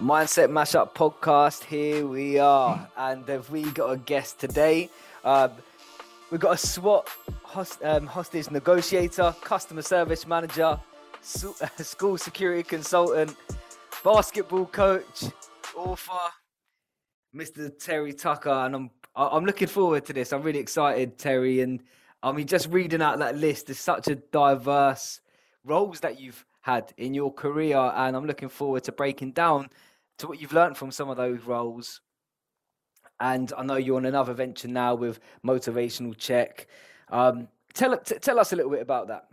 Mindset Mashup podcast. Here we are, and have we got a guest today? Um, we've got a SWAT host, um, hostage negotiator, customer service manager, su- school security consultant, basketball coach, author, Mr. Terry Tucker, and I'm I'm looking forward to this. I'm really excited, Terry, and I mean just reading out that list. There's such a diverse roles that you've had in your career, and I'm looking forward to breaking down to what you've learned from some of those roles. And I know you're on another venture now with Motivational Check. Um, tell t- tell us a little bit about that.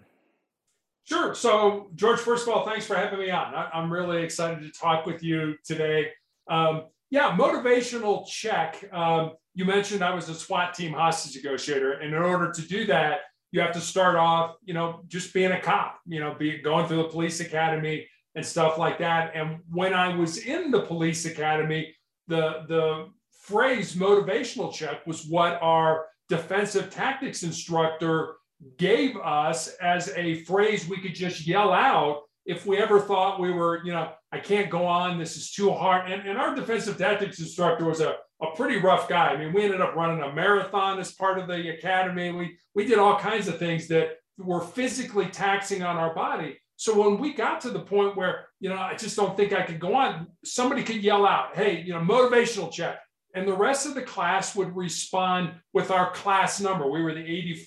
Sure. So, George, first of all, thanks for having me on. I, am really excited to talk with you today. Um, yeah, motivational check. Um, you mentioned I was a SWAT team hostage negotiator, and in order to do that, you have to start off, you know, just being a cop. You know, be going through the police academy, and stuff like that. And when I was in the police academy, the the phrase motivational check was what our defensive tactics instructor gave us as a phrase we could just yell out if we ever thought we were, you know, I can't go on, this is too hard. And, and our defensive tactics instructor was a, a pretty rough guy. I mean, we ended up running a marathon as part of the academy. We, we did all kinds of things that were physically taxing on our body. So when we got to the point where, you know, I just don't think I could go on, somebody could yell out, hey, you know, motivational check. And the rest of the class would respond with our class number. We were the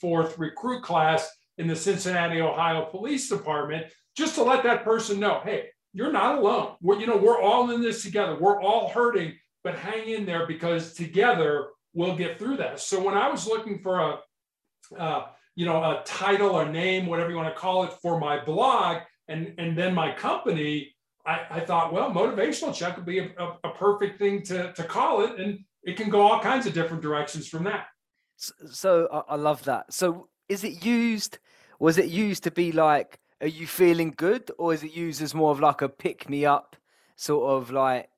84th recruit class in the Cincinnati, Ohio Police Department, just to let that person know, hey, you're not alone. We're, you know, we're all in this together. We're all hurting, but hang in there because together we'll get through that. So when I was looking for a, uh, you know, a title or name, whatever you want to call it, for my blog and, and then my company, I, I thought, well, motivational check would be a, a, a, perfect thing to, to call it. And it can go all kinds of different directions from that. So, so I love that. So is it used, was it used to be like, are you feeling good? Or is it used as more of like a pick me up sort of like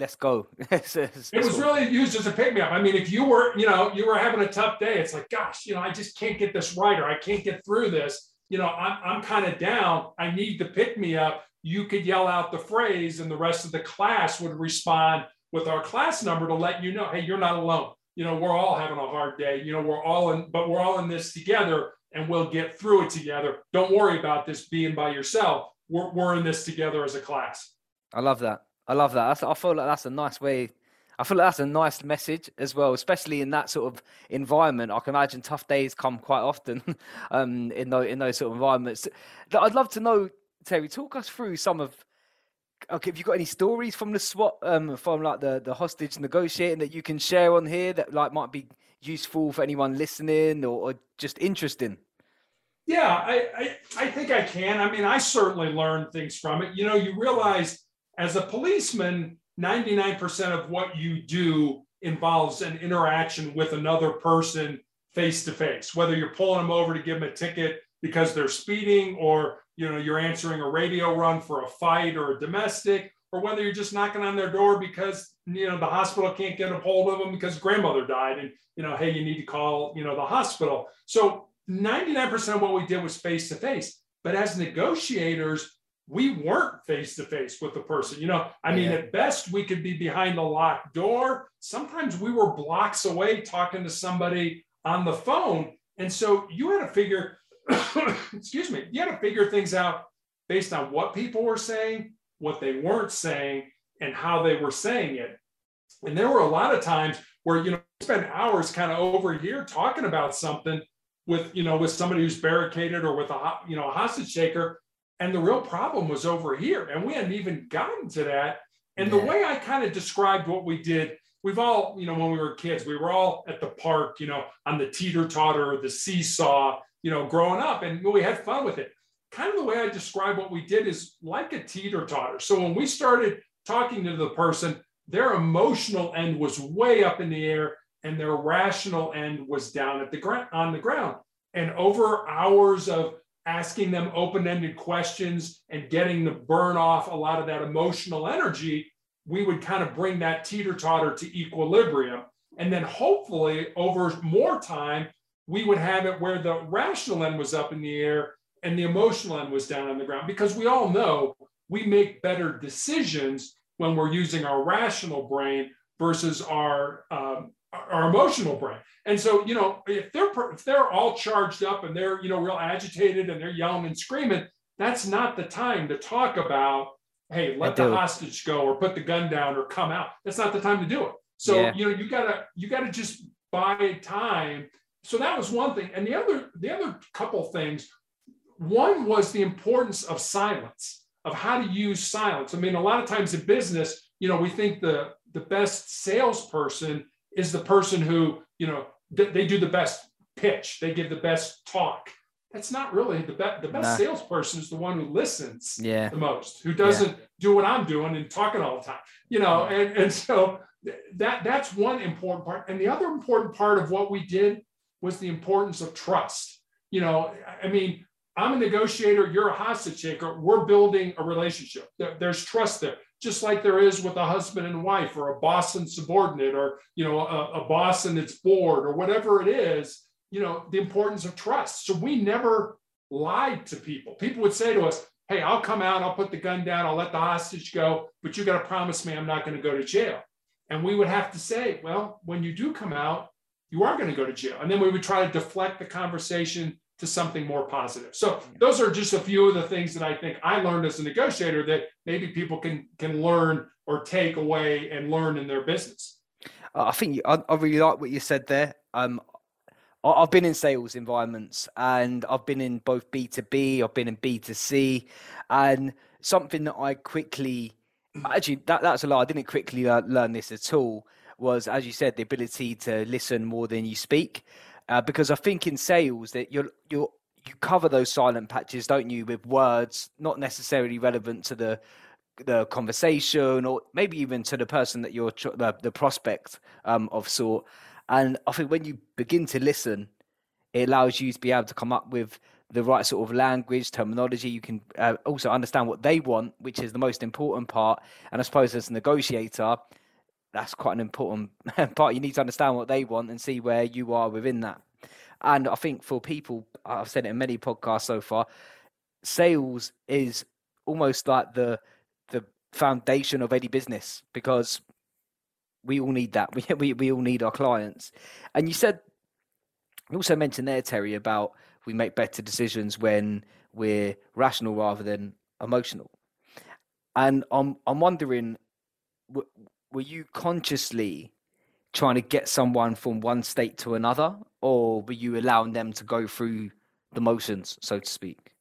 let's go. it was really used as a pick me up. I mean, if you were, you know, you were having a tough day, it's like, gosh, you know, I just can't get this right or I can't get through this. You know, I'm, I'm kind of down. I need to pick me up. You could yell out the phrase and the rest of the class would respond with our class number to let you know, hey, you're not alone. You know, we're all having a hard day. You know, we're all in, but we're all in this together and we'll get through it together. Don't worry about this being by yourself. We're, we're in this together as a class. I love that. I love that. I feel like that's a nice way. I feel like that's a nice message as well, especially in that sort of environment. I can imagine tough days come quite often um, in those in those sort of environments. I'd love to know, Terry, talk us through some of. Okay, have you got any stories from the SWAT, um, from like the the hostage negotiating that you can share on here that like might be useful for anyone listening or, or just interesting? Yeah, I, I I think I can. I mean, I certainly learned things from it. You know, you realize as a policeman, 99% of what you do involves an interaction with another person face to face, whether you're pulling them over to give them a ticket because they're speeding or you know you're answering a radio run for a fight or a domestic or whether you're just knocking on their door because you know the hospital can't get a hold of them because grandmother died and you know hey you need to call you know the hospital. So 99% of what we did was face to face but as negotiators we weren't face to face with the person. You know, I mean, yeah. at best, we could be behind a locked door. Sometimes we were blocks away talking to somebody on the phone. And so you had to figure, excuse me, you had to figure things out based on what people were saying, what they weren't saying, and how they were saying it. And there were a lot of times where, you know, spend hours kind of over here talking about something with, you know, with somebody who's barricaded or with a, you know, a hostage taker and the real problem was over here. And we hadn't even gotten to that. And yeah. the way I kind of described what we did, we've all, you know, when we were kids, we were all at the park, you know, on the teeter totter or the seesaw, you know, growing up, and we had fun with it. Kind of the way I describe what we did is like a teeter totter. So when we started talking to the person, their emotional end was way up in the air and their rational end was down at the ground on the ground. And over hours of asking them open ended questions and getting to burn off a lot of that emotional energy, we would kind of bring that teeter totter to equilibrium. And then hopefully, over more time, we would have it where the rational end was up in the air and the emotional end was down on the ground. Because we all know we make better decisions when we're using our rational brain versus our um, our emotional brain. And so, you know, if they're if they're all charged up and they're you know real agitated and they're yelling and screaming, that's not the time to talk about hey let the hostage go or put the gun down or come out. That's not the time to do it. So yeah. you know you gotta you gotta just buy time. So that was one thing, and the other the other couple things. One was the importance of silence, of how to use silence. I mean, a lot of times in business, you know, we think the the best salesperson is the person who, you know, they do the best pitch, they give the best talk. That's not really the best. The best nah. salesperson is the one who listens yeah. the most, who doesn't yeah. do what I'm doing and talking all the time. You know, and, and so that that's one important part. And the other important part of what we did was the importance of trust. You know, I mean, I'm a negotiator, you're a hostage taker. We're building a relationship. There's trust there just like there is with a husband and wife or a boss and subordinate or you know a, a boss and its board or whatever it is you know the importance of trust. So we never lied to people. People would say to us hey i'll come out i'll put the gun down i'll let the hostage go but you got to promise me i'm not going to go to jail. And we would have to say well when you do come out you are going to go to jail. And then we would try to deflect the conversation to something more positive. So those are just a few of the things that I think I learned as a negotiator that maybe people can can learn or take away and learn in their business. Uh, I think I, I really like what you said there. Um, I've been in sales environments and I've been in both B2B, I've been in B2C, and something that I quickly actually that, that's a lie. I didn't quickly learn this at all. Was as you said, the ability to listen more than you speak uh, because I think in sales that you're you're you cover those silent patches, don't you, with words not necessarily relevant to the the conversation or maybe even to the person that you're the, the prospect um, of sort. And I think when you begin to listen, it allows you to be able to come up with the right sort of language, terminology. You can uh, also understand what they want, which is the most important part. And I suppose as a negotiator, that's quite an important part. You need to understand what they want and see where you are within that. And I think for people, I've said it in many podcasts so far, sales is almost like the the foundation of any business because we all need that. We we, we all need our clients. And you said you also mentioned there, Terry, about we make better decisions when we're rational rather than emotional. And I'm I'm wondering were you consciously trying to get someone from one state to another, or were you allowing them to go through the motions, so to speak?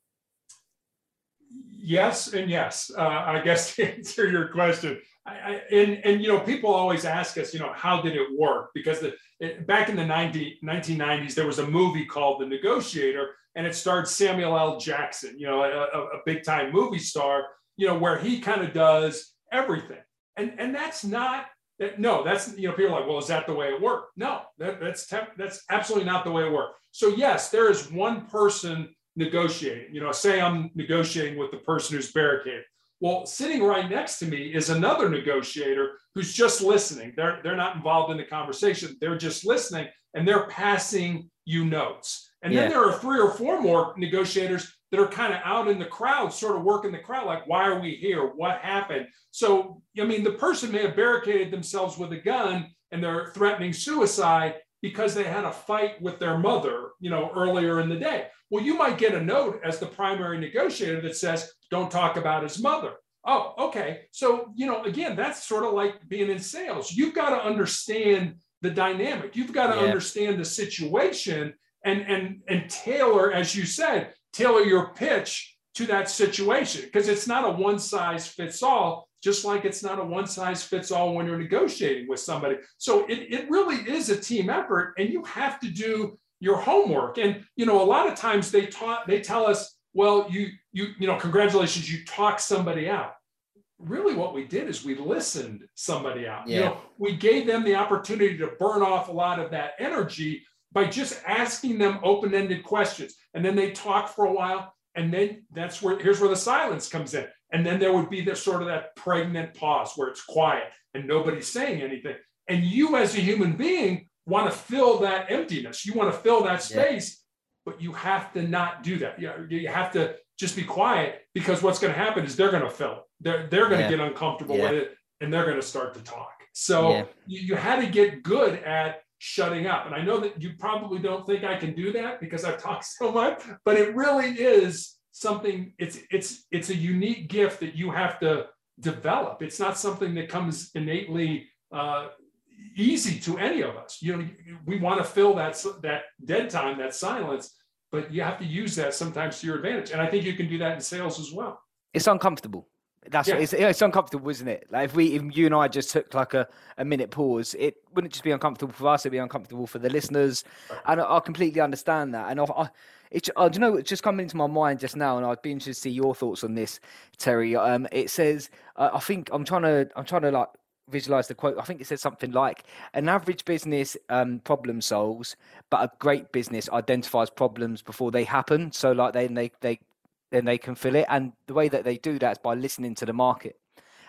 Yes, and yes. Uh, I guess to answer your question, I, I, and and you know, people always ask us, you know, how did it work? Because the, it, back in the 90, 1990s, there was a movie called The Negotiator, and it starred Samuel L. Jackson, you know, a, a big time movie star, you know, where he kind of does everything and and that's not that no that's you know people are like well is that the way it worked? No that, that's temp, that's absolutely not the way it worked. So yes there is one person negotiating you know say i'm negotiating with the person who's barricaded. Well sitting right next to me is another negotiator who's just listening. They're they're not involved in the conversation. They're just listening and they're passing you notes. And yeah. then there are three or four more negotiators that are kind of out in the crowd, sort of working the crowd, like, why are we here? What happened? So, I mean, the person may have barricaded themselves with a gun and they're threatening suicide because they had a fight with their mother, you know, earlier in the day. Well, you might get a note as the primary negotiator that says, don't talk about his mother. Oh, okay. So, you know, again, that's sort of like being in sales. You've got to understand the dynamic. You've got to yeah. understand the situation and and and tailor, as you said, tailor your pitch to that situation because it's not a one size fits all just like it's not a one size fits all when you're negotiating with somebody. So it, it really is a team effort and you have to do your homework. And you know a lot of times they taught they tell us well you you you know congratulations you talk somebody out. Really what we did is we listened somebody out. Yeah. you know we gave them the opportunity to burn off a lot of that energy by just asking them open-ended questions and then they talk for a while and then that's where here's where the silence comes in and then there would be this sort of that pregnant pause where it's quiet and nobody's saying anything and you as a human being want to fill that emptiness you want to fill that space yeah. but you have to not do that you, you have to just be quiet because what's going to happen is they're going to fill it they're, they're going to yeah. get uncomfortable yeah. with it and they're going to start to talk. So you, you had to get good at shutting up. And I know that you probably don't think I can do that because I've talked so much, but it really is something it's it's it's a unique gift that you have to develop. It's not something that comes innately uh, easy to any of us. You know, we want to fill that that dead time, that silence, but you have to use that sometimes to your advantage. And I think you can do that in sales as well. It's uncomfortable. That's yeah. it's, it's uncomfortable, isn't it? Like if we, if you and I just took like a, a minute pause, it wouldn't just be uncomfortable for us; it'd be uncomfortable for the listeners. And I, I completely understand that. And I, I it's, I don't know, it's just coming into my mind just now, and I'd be interested to see your thoughts on this, Terry. Um, it says, uh, I think I'm trying to, I'm trying to like visualize the quote. I think it says something like, "An average business um, problem solves, but a great business identifies problems before they happen." So, like, they they they then they can fill it. And the way that they do that is by listening to the market.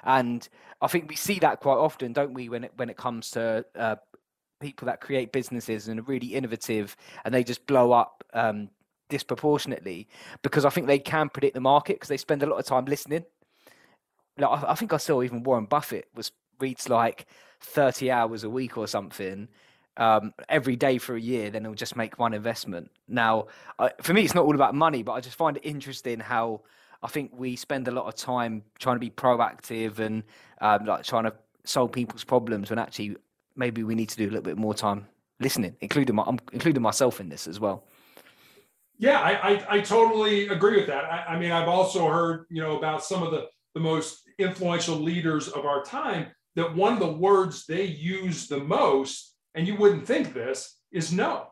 And I think we see that quite often, don't we, when it when it comes to uh, people that create businesses and are really innovative and they just blow up um, disproportionately because I think they can predict the market because they spend a lot of time listening. Like, I, I think I saw even Warren Buffett was reads like 30 hours a week or something um, every day for a year, then he'll just make one investment. Now, uh, for me, it's not all about money, but I just find it interesting how I think we spend a lot of time trying to be proactive and um, like trying to solve people's problems when actually maybe we need to do a little bit more time listening, including my, I'm including myself in this as well. Yeah, I, I, I totally agree with that. I, I mean, I've also heard, you know, about some of the, the most influential leaders of our time that one of the words they use the most and you wouldn't think this, is no.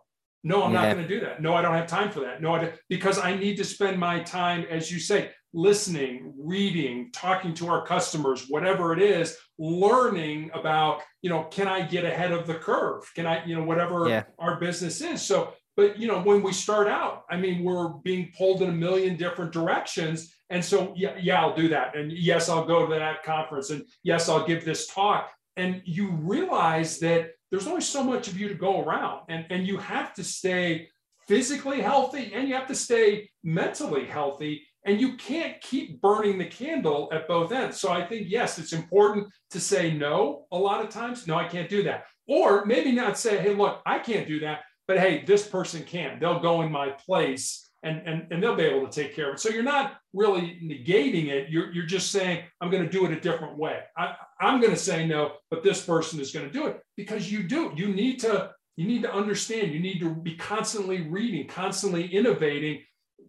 No, I'm yeah. not going to do that. No, I don't have time for that. No, I because I need to spend my time, as you say, listening, reading, talking to our customers, whatever it is, learning about, you know, can I get ahead of the curve? Can I, you know, whatever yeah. our business is. So, but, you know, when we start out, I mean, we're being pulled in a million different directions. And so, yeah, yeah, I'll do that. And yes, I'll go to that conference. And yes, I'll give this talk. And you realize that there's only so much of you to go around and, and you have to stay physically healthy and you have to stay mentally healthy and you can't keep burning the candle at both ends. So i think yes it's important to say no a lot of times. No i can't do that. Or maybe not say hey look i can't do that but hey this person can. They'll go in my place and, and, and they'll be able to take care of it. So you're not really negating it. You're, you're just saying, I'm going to do it a different way. I, I'm going to say no, but this person is going to do it because you do. You need to you need to understand. You need to be constantly reading, constantly innovating.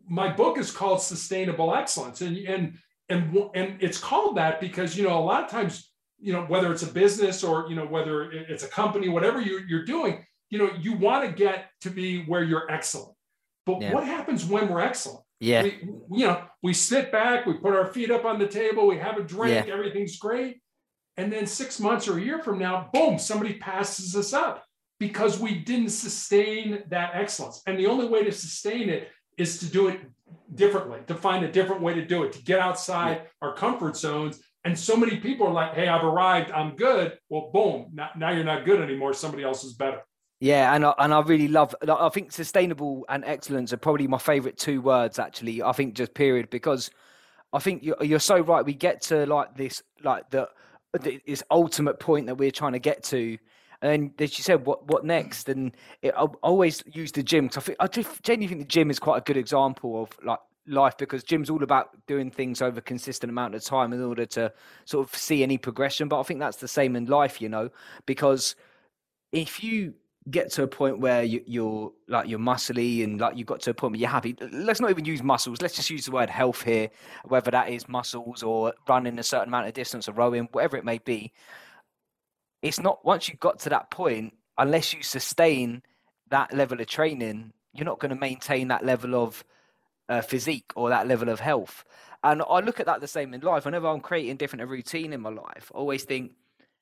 My book is called Sustainable Excellence, and and and and it's called that because you know a lot of times you know whether it's a business or you know whether it's a company, whatever you're you're doing, you know you want to get to be where you're excellent but yeah. what happens when we're excellent? Yeah. We, you know, we sit back, we put our feet up on the table, we have a drink, yeah. everything's great. And then six months or a year from now, boom, somebody passes us up because we didn't sustain that excellence. And the only way to sustain it is to do it differently, to find a different way to do it, to get outside yeah. our comfort zones. And so many people are like, hey, I've arrived, I'm good. Well, boom, now, now you're not good anymore. Somebody else is better. Yeah, and I, and I really love. I think sustainable and excellence are probably my favorite two words. Actually, I think just period because I think you're, you're so right. We get to like this, like the this ultimate point that we're trying to get to, and as you said, what what next? And it, I always use the gym because I think I genuinely think the gym is quite a good example of like life because gym's all about doing things over a consistent amount of time in order to sort of see any progression. But I think that's the same in life, you know, because if you get to a point where you, you're like you're muscly and like you've got to a point where you're happy. Let's not even use muscles. Let's just use the word health here, whether that is muscles or running a certain amount of distance or rowing, whatever it may be. It's not once you've got to that point, unless you sustain that level of training, you're not going to maintain that level of uh, physique or that level of health. And I look at that the same in life. Whenever I'm creating different a routine in my life, I always think,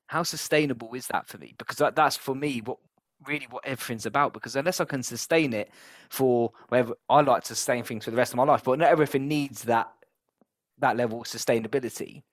how sustainable is that for me? Because that, that's for me what really what everything's about because unless I can sustain it for wherever I like to sustain things for the rest of my life, but not everything needs that that level of sustainability.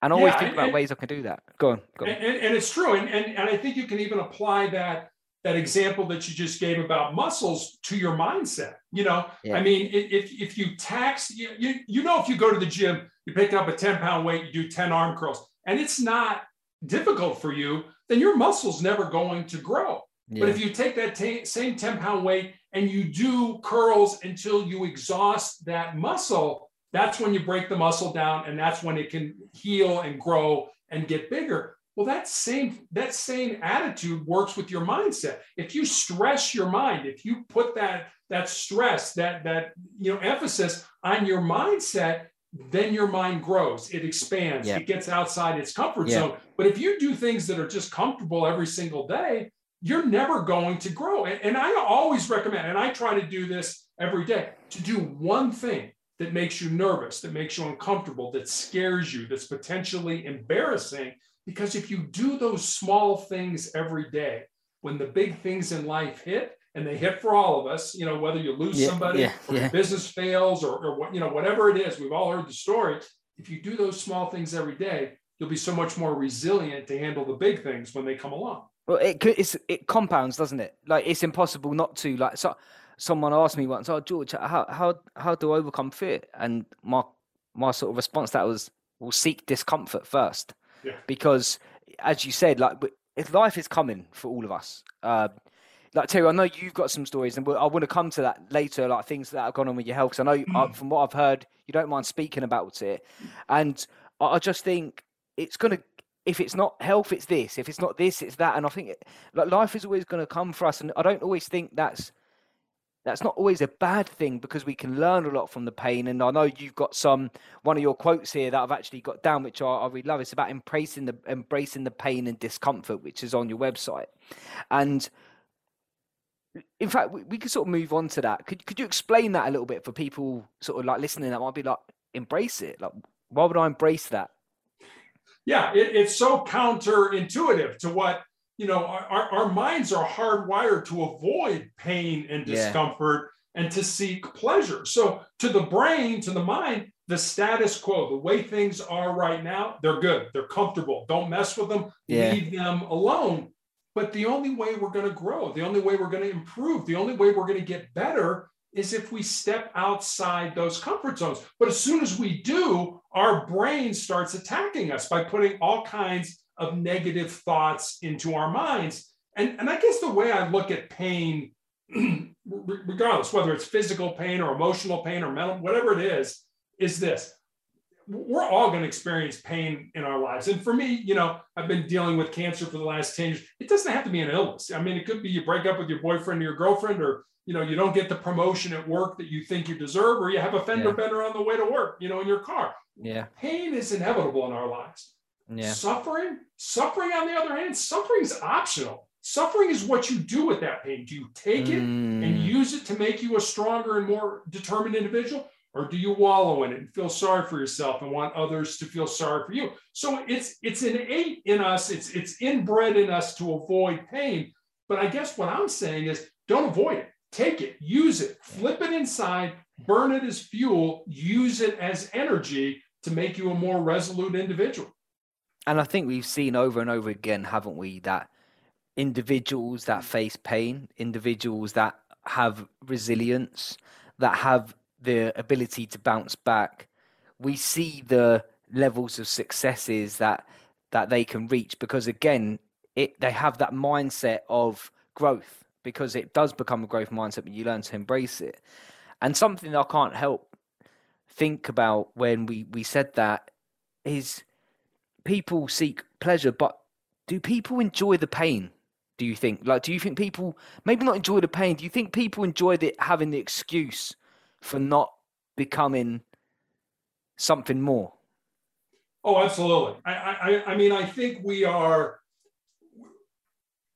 And I always yeah, think and, about ways I can do that. Go on. Go on. And, and, it's true. And, and, and I think you can even apply that that example that you just gave about muscles to your mindset. You know, yeah. I mean, if, if you tax, you, you, you know, if you go to the gym, you pick up a 10 pound weight, you do 10 arm curls. and it's not difficult for you, then your muscle's never going to grow. Yeah. But if you take that t- same 10 pound weight and you do curls until you exhaust that muscle, that's when you break the muscle down and that's when it can heal and grow and get bigger. Well, that same that same attitude works with your mindset. If you stress your mind, if you put that that stress, that that you know emphasis on your mindset, then your mind grows, it expands, yeah. it gets outside its comfort yeah. zone. But if you do things that are just comfortable every single day, you're never going to grow. And, and I always recommend, and I try to do this every day, to do one thing that makes you nervous, that makes you uncomfortable, that scares you, that's potentially embarrassing. Because if you do those small things every day, when the big things in life hit, and they hit for all of us, you know, whether you lose yeah, somebody yeah, or yeah. business fails or, or what, you know, whatever it is, we've all heard the story. If you do those small things every day, you'll be so much more resilient to handle the big things when they come along. Well, it it compounds, doesn't it? Like it's impossible not to. Like so, someone asked me once, "Oh, George, how how how do I overcome fear?" And my my sort of response to that was, "We'll seek discomfort first, yeah. because as you said, like if life is coming for all of us, uh, like Terry, I know you've got some stories, and I want to come to that later, like things that have gone on with your health. Because I know uh, from what I've heard, you don't mind speaking about it, and I, just think it's gonna. If it's not health, it's this. If it's not this, it's that. And I think it, like life is always going to come for us, and I don't always think that's that's not always a bad thing because we can learn a lot from the pain. And I know you've got some one of your quotes here that I've actually got down, which I, I really love. It's about embracing the embracing the pain and discomfort, which is on your website. And in fact, we, we could sort of move on to that. Could could you explain that a little bit for people sort of like listening that might be like embrace it? Like, why would I embrace that? Yeah, it, it's so counterintuitive to what you know. Our, our minds are hardwired to avoid pain and discomfort yeah. and to seek pleasure. So to the brain, to the mind, the status quo, the way things are right now, they're good. They're comfortable. Don't mess with them. Yeah. Leave them alone. But the only way we're going to grow, the only way we're going to improve, the only way we're going to get better is if we step outside those comfort zones. But as soon as we do, our brain starts attacking us by putting all kinds of negative thoughts into our minds. And, and I guess the way I look at pain, regardless whether it's physical pain or emotional pain or mental, whatever it is, is this we're all going to experience pain in our lives. And for me, you know, I've been dealing with cancer for the last 10 years. It doesn't have to be an illness. I mean, it could be you break up with your boyfriend or your girlfriend, or, you know, you don't get the promotion at work that you think you deserve, or you have a fender yeah. bender on the way to work, you know, in your car. Yeah. Pain is inevitable in our lives. Yeah. Suffering, suffering on the other hand, suffering is optional. Suffering is what you do with that pain. Do you take it mm. and use it to make you a stronger and more determined individual? Or do you wallow in it and feel sorry for yourself and want others to feel sorry for you? So it's it's innate in us. It's it's inbred in us to avoid pain. But i guess what i'm saying is don't avoid it. Take it use it flip it inside burn it as fuel use it as energy to make you a more resolute individual. And i think we've seen over and over again haven't we that individuals that face pain individuals that have resilience that have the ability to bounce back, we see the levels of successes that that they can reach because again, it they have that mindset of growth because it does become a growth mindset when you learn to embrace it. And something I can't help think about when we we said that is people seek pleasure, but do people enjoy the pain? Do you think? Like, do you think people maybe not enjoy the pain? Do you think people enjoy the having the excuse for not becoming something more? Oh, absolutely. I, I, I mean, I think we are,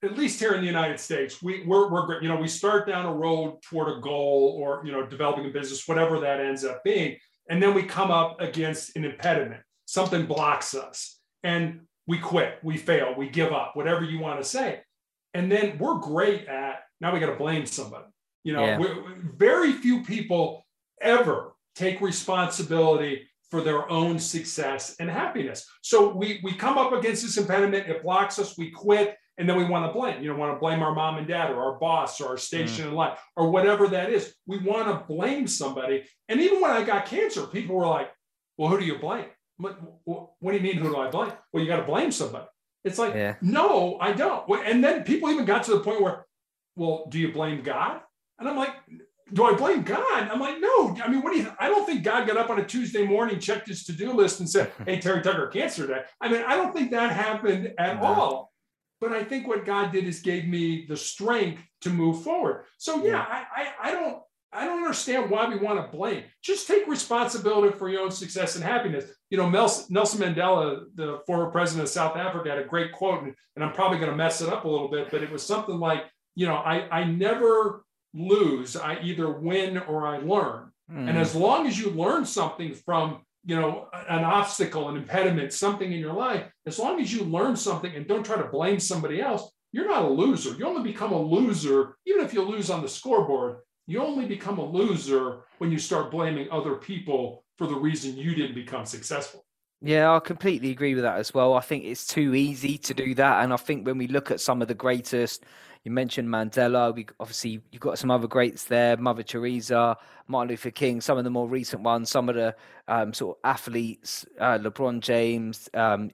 at least here in the United States, we, we're, we're, you know, we start down a road toward a goal or, you know, developing a business, whatever that ends up being. And then we come up against an impediment, something blocks us and we quit, we fail, we give up, whatever you want to say. And then we're great at, now we got to blame somebody. You know, yeah. very few people ever take responsibility for their own success and happiness. So we we come up against this impediment, it blocks us, we quit, and then we want to blame. You know, want to blame our mom and dad or our boss or our station mm. in life or whatever that is. We want to blame somebody. And even when I got cancer, people were like, "Well, who do you blame?" what, what, what do you mean? Who do I blame? Well, you got to blame somebody. It's like, Yeah. no, I don't. And then people even got to the point where, well, do you blame God? And I'm like, do I blame God? I'm like, no. I mean, what do you? I don't think God got up on a Tuesday morning, checked his to-do list, and said, "Hey, Terry Tucker, cancer day." I mean, I don't think that happened at No. all. But I think what God did is gave me the strength to move forward. So yeah, Yeah. I, I I don't I don't understand why we want to blame. Just take responsibility for your own success and happiness. You know, Mel- Nelson Mandela, the former president of South Africa, had a great quote, and, and I'm probably going to mess it up a little bit, but it was something like, you know, I I never lose. I either win or I learn. Hmm. And as long as you learn something from, you know, an obstacle, an impediment, something in your life, as long as you learn something and don't try to blame somebody else, you're not a loser. You only become a loser, even if you lose on the scoreboard, you only become a loser when you start blaming other people for the reason you didn't become successful. Yeah, I completely agree with that as well. I think it's too easy to do that, and I think when we look at some of the greatest, you mentioned Mandela. We obviously you've got some other greats there, Mother Teresa, Martin Luther King. Some of the more recent ones, some of the um, sort of athletes, uh, LeBron James, um,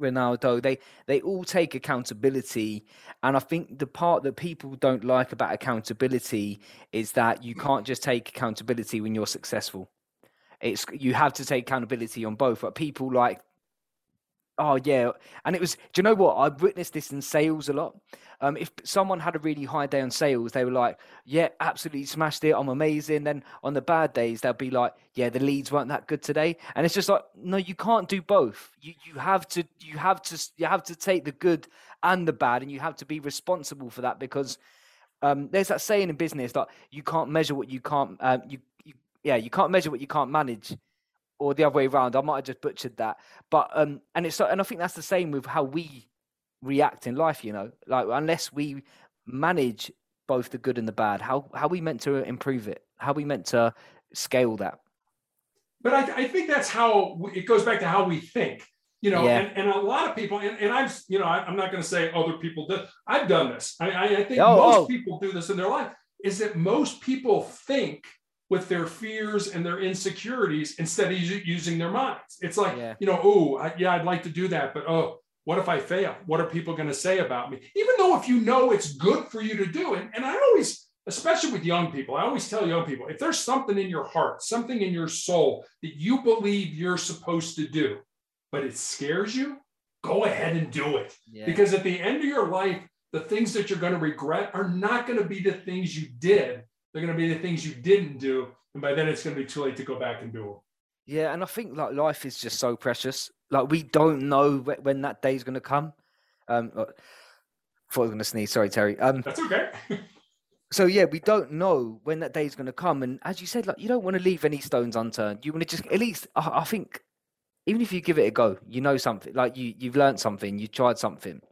Ronaldo. They they all take accountability, and I think the part that people don't like about accountability is that you can't just take accountability when you're successful it's you have to take accountability on both but people like oh yeah and it was do you know what? I've witnessed this in sales a lot. Um, if someone had a really high day on sales they were like yeah absolutely smashed it i'm amazing. Then on the bad days they'll be like yeah the leads weren't that good today. And it's just like no you can't do both. You you have to you have to you have to take the good and the bad and you have to be responsible for that because um, there's that saying in business that you can't measure what you can't um, you, you yeah you can't measure what you can't manage or the other way around i might have just butchered that but um and it's so- and i think that's the same with how we react in life you know like unless we manage both the good and the bad how how we meant to improve it how we meant to scale that But I, I think that's how we- it goes back to how we think, you know, Yeah. and, and a lot of people, and, and I've, you know, I, am not going to say other people do. I've done this. I, I, I think Oh, most oh. people do this in their life is that most people think with their fears and their insecurities instead of using their minds. It's like, Yeah. you know, oh, yeah, I'd like to do that, but oh, what if I fail? What are people going to say about me? Even though if you know it's good for you to do it, and I always, especially with young people, I always tell young people if there's something in your heart, something in your soul that you believe you're supposed to do, but it scares you, go ahead and do it. yeah Because at the end of your life, the things that you're going to regret are not going to be the things you did. They're going to be the things you didn't do. And by then it's going to be too late to go back and do them. Yeah, and I think like life is just so precious. Like we don't know when that day is gonna come. Um, uh, thought I was gonna sneeze. Sorry, Terry. Um, That's okay. so yeah, we don't know when that day is gonna come, and as you said, like you don't want to leave any stones unturned. You want to just at least. I, I think even if you give it a go, you know something. Like you, you've learned something. You tried something,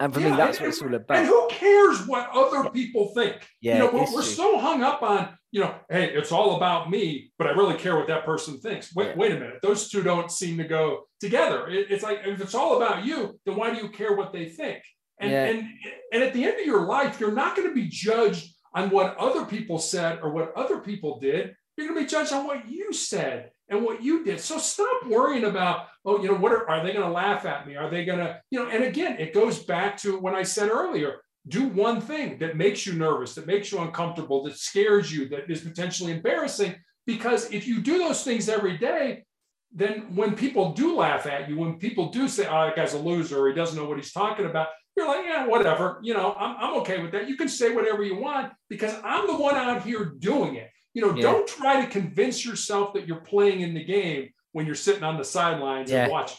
and for me, that's and- what it's all about. And who cares what other people think? Yeah, you know, we're, we're so hung up on, you know, hey, it's all about me, but I really care what that person thinks. Wait, Yeah. wait a minute. Those two don't seem to go together. It- it's like if it's all about you, then why do you care what they think? And Yeah. and and at the end of your life, you're not going to be judged on what other people said or what other people did. You're going to be judged on what you said and what you did. So stop worrying about, oh, you know, what are, are they going to laugh at me? Are they going to, you know, and again, it goes back to when I said earlier, do one thing that makes you nervous, that makes you uncomfortable, that scares you, that is potentially embarrassing. Because if you do those things every day, then when people do laugh at you, when people do say, oh, that guy's a loser, or he doesn't know what he's talking about, you're like, yeah, whatever. You know, I'm, I'm okay with that. You can say whatever you want because I'm the one out here doing it. You know, Yeah. don't try to convince yourself that you're playing in the game when you're sitting on the sidelines Yeah. and watching.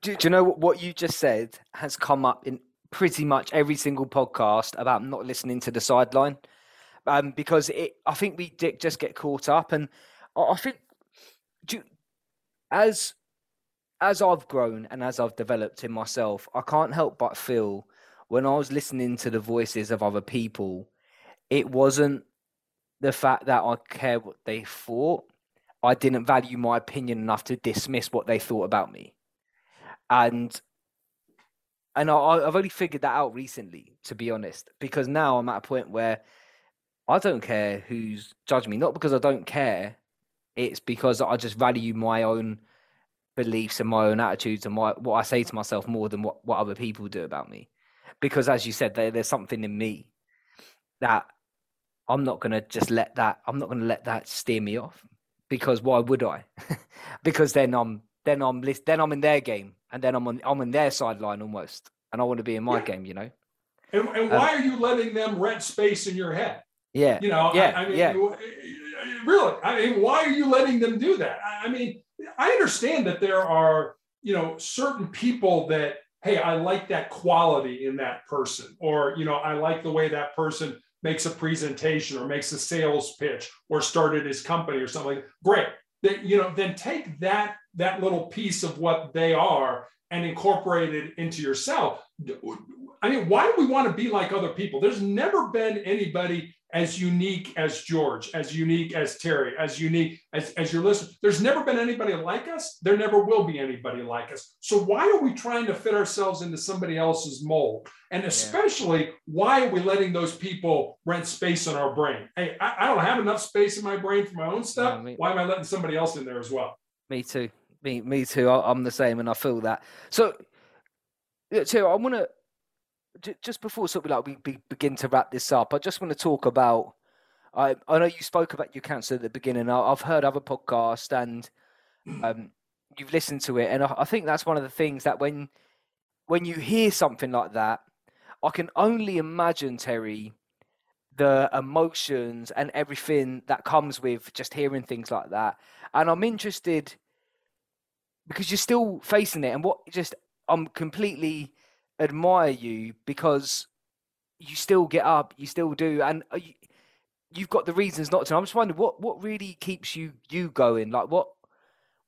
Do, do you know what, you just said has come up in pretty much every single podcast about not listening to the sideline? Um, because it, I think we di- just get caught up, and I, I think do, as as I've grown and as I've developed in myself, I can't help but feel when I was listening to the voices of other people, it wasn't the fact that I care what they thought. I didn't value my opinion enough to dismiss what they thought about me and and I, I've only figured that out recently, to be honest, because now I'm at a point where I don't care who's judging me. Not because I don't care, it's because I just value my own beliefs and my own attitudes and my, what I say to myself more than what, what other people do about me. Because as you said, there, there's something in me that I'm not gonna just let that I'm not gonna let that steer me off. Because why would I? because then I'm then I'm then I'm in their game and then I'm on I'm in their sideline almost. And I want to be in my yeah. game, you know. And, and um, why are you letting them rent space in your head? Yeah. You know, yeah, I, I mean, yeah. really, I mean, why are you letting them do that? I, I mean, I understand that there are, you know, certain people that, hey, I like that quality in that person, or, you know, I like the way that person makes a presentation or makes a sales pitch or started his company or something like. Great. That, you know, then take that that little piece of what they are and incorporate it into yourself. I mean, why do we want to be like other people? There's never been anybody as unique as George, as unique as Terry, as unique as, as your listener. There's never been anybody like us. There never will be anybody like us. So why are we trying to fit ourselves into somebody else's mold? And especially, yeah. why are we letting those people rent space in our brain? Hey, I, I, don't have enough space in my brain for my own stuff. Yeah, why am I letting somebody else in there as well? Me too. Me, me too. I, am the same, and I feel that. So, so I want to just before sort of like we begin to wrap this up, I just want to talk about. I I know you spoke about your cancer at the beginning. I've heard other podcasts and um, you've listened to it, and I, I think that's one of the things that when when you hear something like that, I can only imagine Terry the emotions and everything that comes with just hearing things like that. And I'm interested because you're still facing it, and what just I'm completely admire you because you still get up, you still do, and uh, you, you've got the reasons not to. I'm just wondering what what really keeps you you going. Like what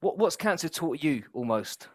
what what's cancer taught you almost?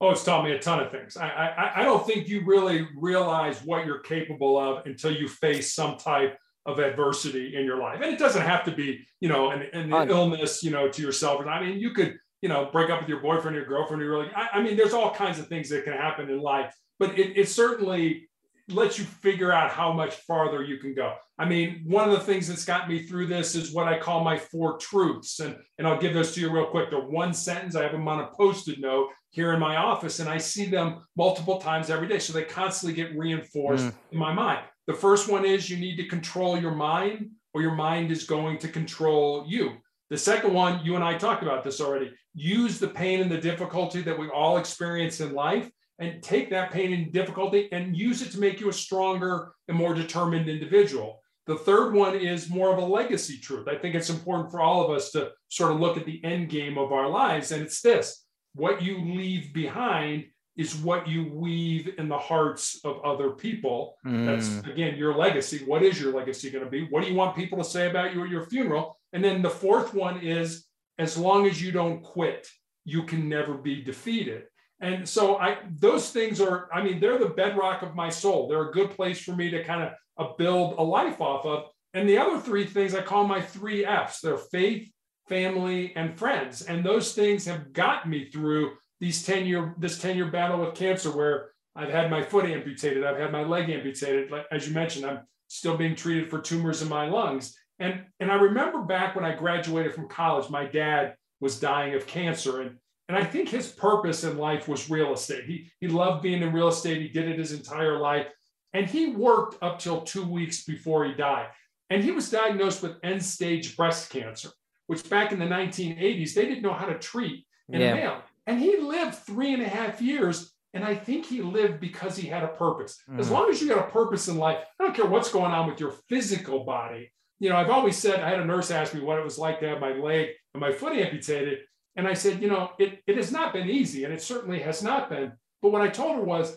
Oh, it's taught me a ton of things. I, I I don't think you really realize what you're capable of until you face some type of adversity in your life, and it doesn't have to be you know an, an illness you know to yourself. I mean, you could you know break up with your boyfriend or your girlfriend. You're really I, I mean, there's all kinds of things that can happen in life but it, it certainly lets you figure out how much farther you can go. I mean, one of the things that's got me through this is what I call my four truths. And, and I'll give those to you real quick. They're one sentence. I have them on a post-it note here in my office, and I see them multiple times every day. So they constantly get reinforced mm. in my mind. The first one is you need to control your mind, or your mind is going to control you. The second one, you and I talked about this already. Use the pain and the difficulty that we all experience in life and take that pain and difficulty and use it to make you a stronger and more determined individual. The third one is more of a legacy truth. I think it's important for all of us to sort of look at the end game of our lives. And it's this what you leave behind is what you weave in the hearts of other people. Mm. That's again your legacy. What is your legacy going to be? What do you want people to say about you at your funeral? And then the fourth one is as long as you don't quit, you can never be defeated. And so I those things are, I mean, they're the bedrock of my soul. They're a good place for me to kind of uh, build a life off of. And the other three things I call my three F's. They're faith, family, and friends. And those things have got me through these 10 year, this 10 year battle with cancer where I've had my foot amputated, I've had my leg amputated. As you mentioned, I'm still being treated for tumors in my lungs. And, and I remember back when I graduated from college, my dad was dying of cancer. And and I think his purpose in life was real estate. He, he loved being in real estate. He did it his entire life. And he worked up till two weeks before he died. And he was diagnosed with end stage breast cancer, which back in the 1980s, they didn't know how to treat in yeah. a male. And he lived three and a half years. And I think he lived because he had a purpose. Mm. As long as you got a purpose in life, I don't care what's going on with your physical body. You know, I've always said, I had a nurse ask me what it was like to have my leg and my foot amputated. And I said, you know, it, it has not been easy, and it certainly has not been. But what I told her was,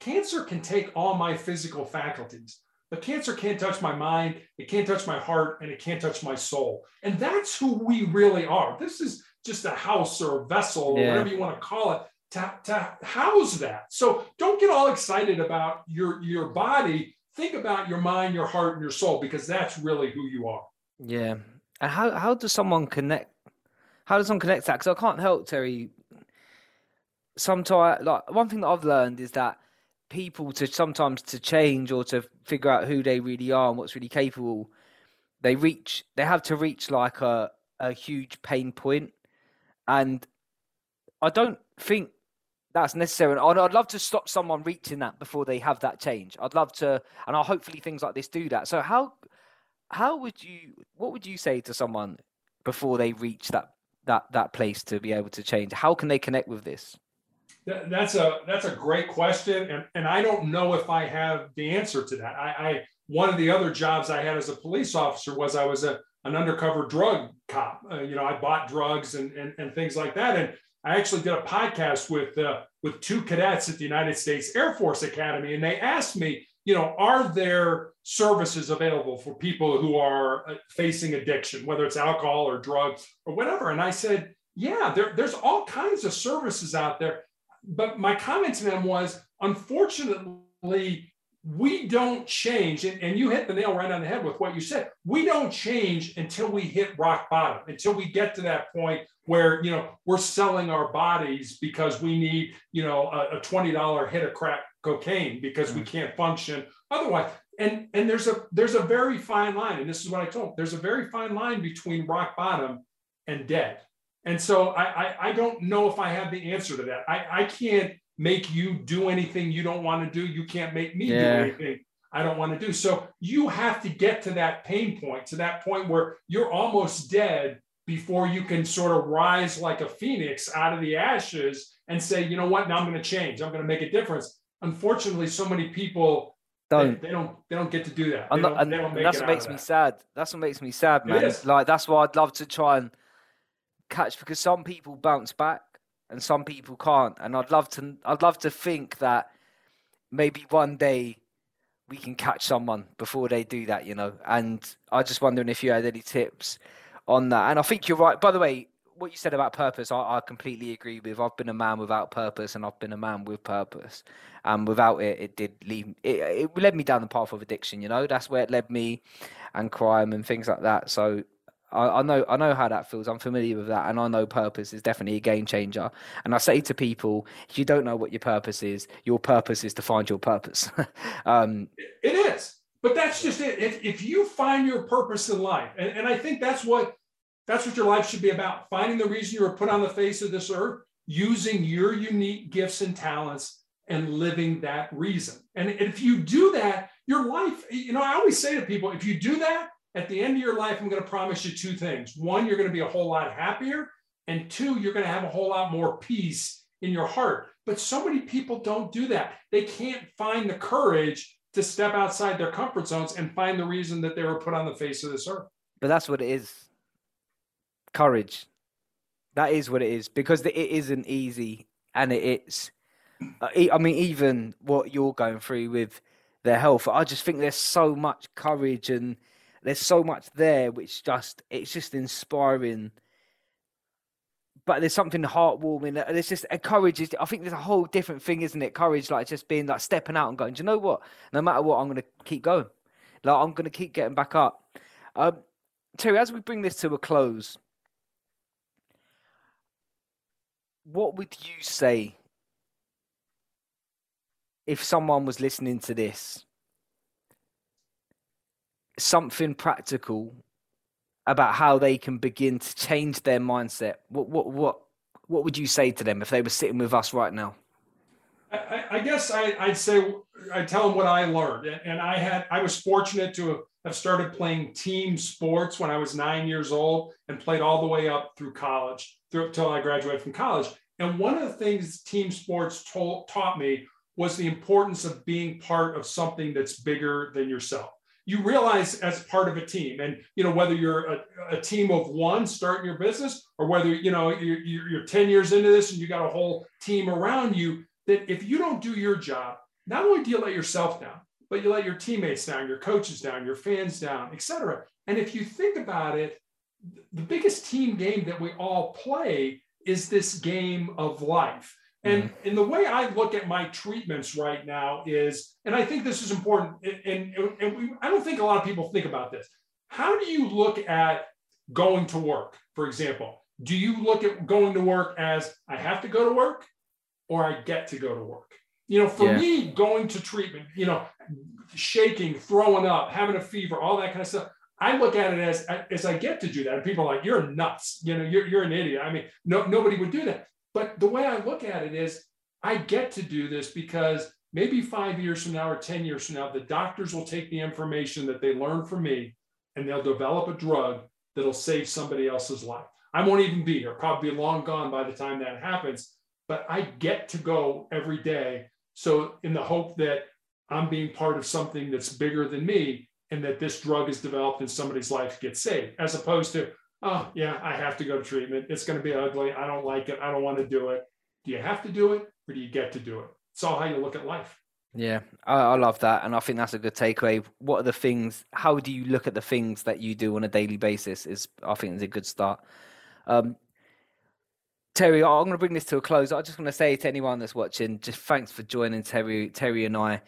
cancer can take all my physical faculties, but cancer can't touch my mind, it can't touch my heart, and it can't touch my soul. And that's who we really are. This is just a house or a vessel or whatever you want to call it to, to house that. So don't get all excited about your, your body. Think about your mind, your heart, and your soul, because that's really who you are. Yeah. And how, how does someone connect how does one connect that? Because I can't help Terry. Sometimes, like one thing that I've learned is that people to sometimes to change or to figure out who they really are and what's really capable, they reach they have to reach like a a huge pain point, and I don't think that's necessary. I'd, I'd love to stop someone reaching that before they have that change. I'd love to, and I hopefully things like this do that. So how how would you what would you say to someone before they reach that that that place to be able to change? How can they connect with this? That's a that's a great question, and and I don't know if I have the answer to that. I, I one of the other jobs I had as a police officer was I was a an undercover drug cop. Uh, you know, I bought drugs and, and and things like that, and I actually did a podcast with uh, with two cadets at the United States Air Force Academy, and they asked me, you know, are there services available for people who are uh, facing addiction, whether it's alcohol or drugs or whatever? And I said, yeah, there, there's all kinds of services out there. But my comment to them was, unfortunately, we don't change, and, and, you hit the nail right on the head with what you said. We don't change until we hit rock bottom, until we get to that point where you know we're selling our bodies because we need you know a, a twenty dollar hit of crack cocaine because we mm. can't function otherwise. And and there's a there's a very fine line, and this is what I told. Them. There's a very fine line between rock bottom and dead. And so I, I, I don't know if I have the answer to that. I, I can't make you do anything you don't want to do. You can't make me yeah. do anything I don't want to do. So you have to get to that pain point, to that point where you're almost dead before you can sort of rise like a phoenix out of the ashes and say, you know what, now I'm going to change. I'm going to make a difference. Unfortunately, so many people don't they, they don't they don't get to do that. Not, and, and that's what makes me that. sad. That's what makes me sad, man. Like that's why I'd love to try and catch because some people bounce back and some people can't. And I'd love to I'd love to think that maybe one day we can catch someone before they do that, you know. And I just wondering if you had any tips on that. And I think you're right. By the way, what you said about purpose, I, I completely agree with. I've been a man without purpose, and I've been a man with purpose. And without it, it did lead. It, it led me down the path of addiction. You know, that's where it led me, and crime and things like that. So I, I, know I know how that feels. I'm familiar with that, and I know purpose is definitely a game changer. And I say to people, if you don't know what your purpose is, your purpose is to find your purpose. um, it is, but that's just it. If, if you find your purpose in life, and, and I think that's what that's what your life should be about: finding the reason you were put on the face of this earth, using your unique gifts and talents, and living that reason. And if you do that, your life. You know, I always say to people, if you do that at the end of your life, I'm going to promise you two things. One, you're going to be a whole lot happier. And two, you're going to have a whole lot more peace in your heart. But so many people don't do that. They can't find the courage to step outside their comfort zones and find the reason that they were put on the face of this earth. But that's what it is courage. That is what it is because it isn't easy and it's, uh, I mean, even what you're going through with their health, I just think there's so much courage and there's so much there which just it's just inspiring. But there's something heartwarming there's just a courage is i think there's a whole different thing isn't it? Courage like just being like stepping out and going do you know what? No matter what i'm going to keep going. Like i'm going to keep getting back up. Um terry as we bring this to a close what would you say if someone was listening to this? Something practical about how they can begin to change their mindset, what what what what would you say to them if they were sitting with us right now? I, I guess I, would say I tell them what I learned, and I had I was fortunate to have started playing team sports when I was nine years old and played all the way up through college, through until I graduated from college. And one of the things team sports told, taught me was the importance of being part of something that's bigger than yourself you realize as part of a team and you know whether you're a, a team of one starting your business or whether you know you're, you're 10 years into this and you got a whole team around you that if you don't do your job not only do you let yourself down but you let your teammates down your coaches down your fans down etc and if you think about it the biggest team game that we all play is this game of life and, mm-hmm. and the way I look at my treatments right now is, and I think this is important, and, and, and we, I don't think a lot of people think about this. How do you look at going to work, for example? Do you look at going to work as I have to go to work or I get to go to work? You know, for yeah. me, going to treatment, you know, shaking, throwing up, having a fever, all that kind of stuff. I look at it as as I get to do that. And people are like, "You're nuts," you know, "You're you're an idiot." I mean, no nobody would do that. But the way I look at it is I get to do this because maybe five years from now or 10 years from now, the doctors will take the information that they learned from me and they'll develop a drug that'll save somebody else's life. I won't even be here, probably long gone by the time that happens, but I get to go every day. So, in the hope that I'm being part of something that's bigger than me and that this drug is developed and somebody's life gets saved, as opposed to, oh, yeah, I have to go to treatment. It's going to be ugly. I don't like it. I don't want to do it. Do you have to do it or do you get to do it? It's all how you look at life. Yeah, I, I, love that. And I think that's a good takeaway. What are the things, how do you look at the things that you do on a daily basis? Is I think is a good start. Um, Terry, I'm going to bring this to a close. I just want to say to anyone that's watching, just thanks for joining Terry, Terry and I.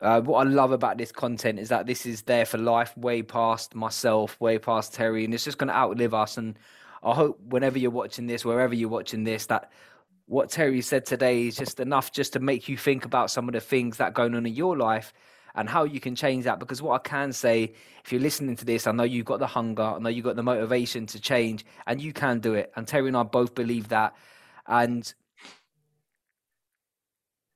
Uh, what I love about this content is that this is there for life, way past myself, way past Terry, and it's just going to outlive us. And I hope whenever you're watching this, wherever you're watching this, that what Terry said today is just enough just to make you think about some of the things that are going on in your life and how you can change that. Because what I can say, if you're listening to this, I know you've got the hunger, I know you've got the motivation to change, and you can do it. And Terry and I both believe that. And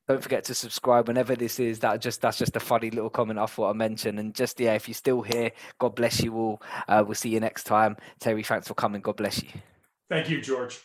don't forget to subscribe whenever this is. That just that's just a funny little comment I thought I mentioned. And just yeah, if you're still here, God bless you all. Uh, we'll see you next time. Terry, thanks for coming. God bless you. Thank you, George.